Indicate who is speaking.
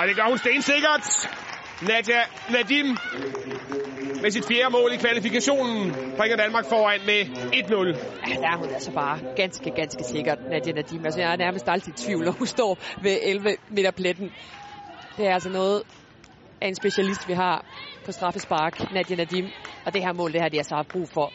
Speaker 1: Og det gør hun stensikkert. Nadia Nadim med sit fjerde mål i kvalifikationen bringer Danmark foran med 1-0.
Speaker 2: Ja, der er hun altså bare ganske, ganske sikkert, Nadia Nadim. Altså, jeg er nærmest altid i tvivl, når hun står ved 11 meter pletten. Det er altså noget af en specialist, vi har på straffespark, Nadia Nadim. Og det her mål, det har de altså haft brug for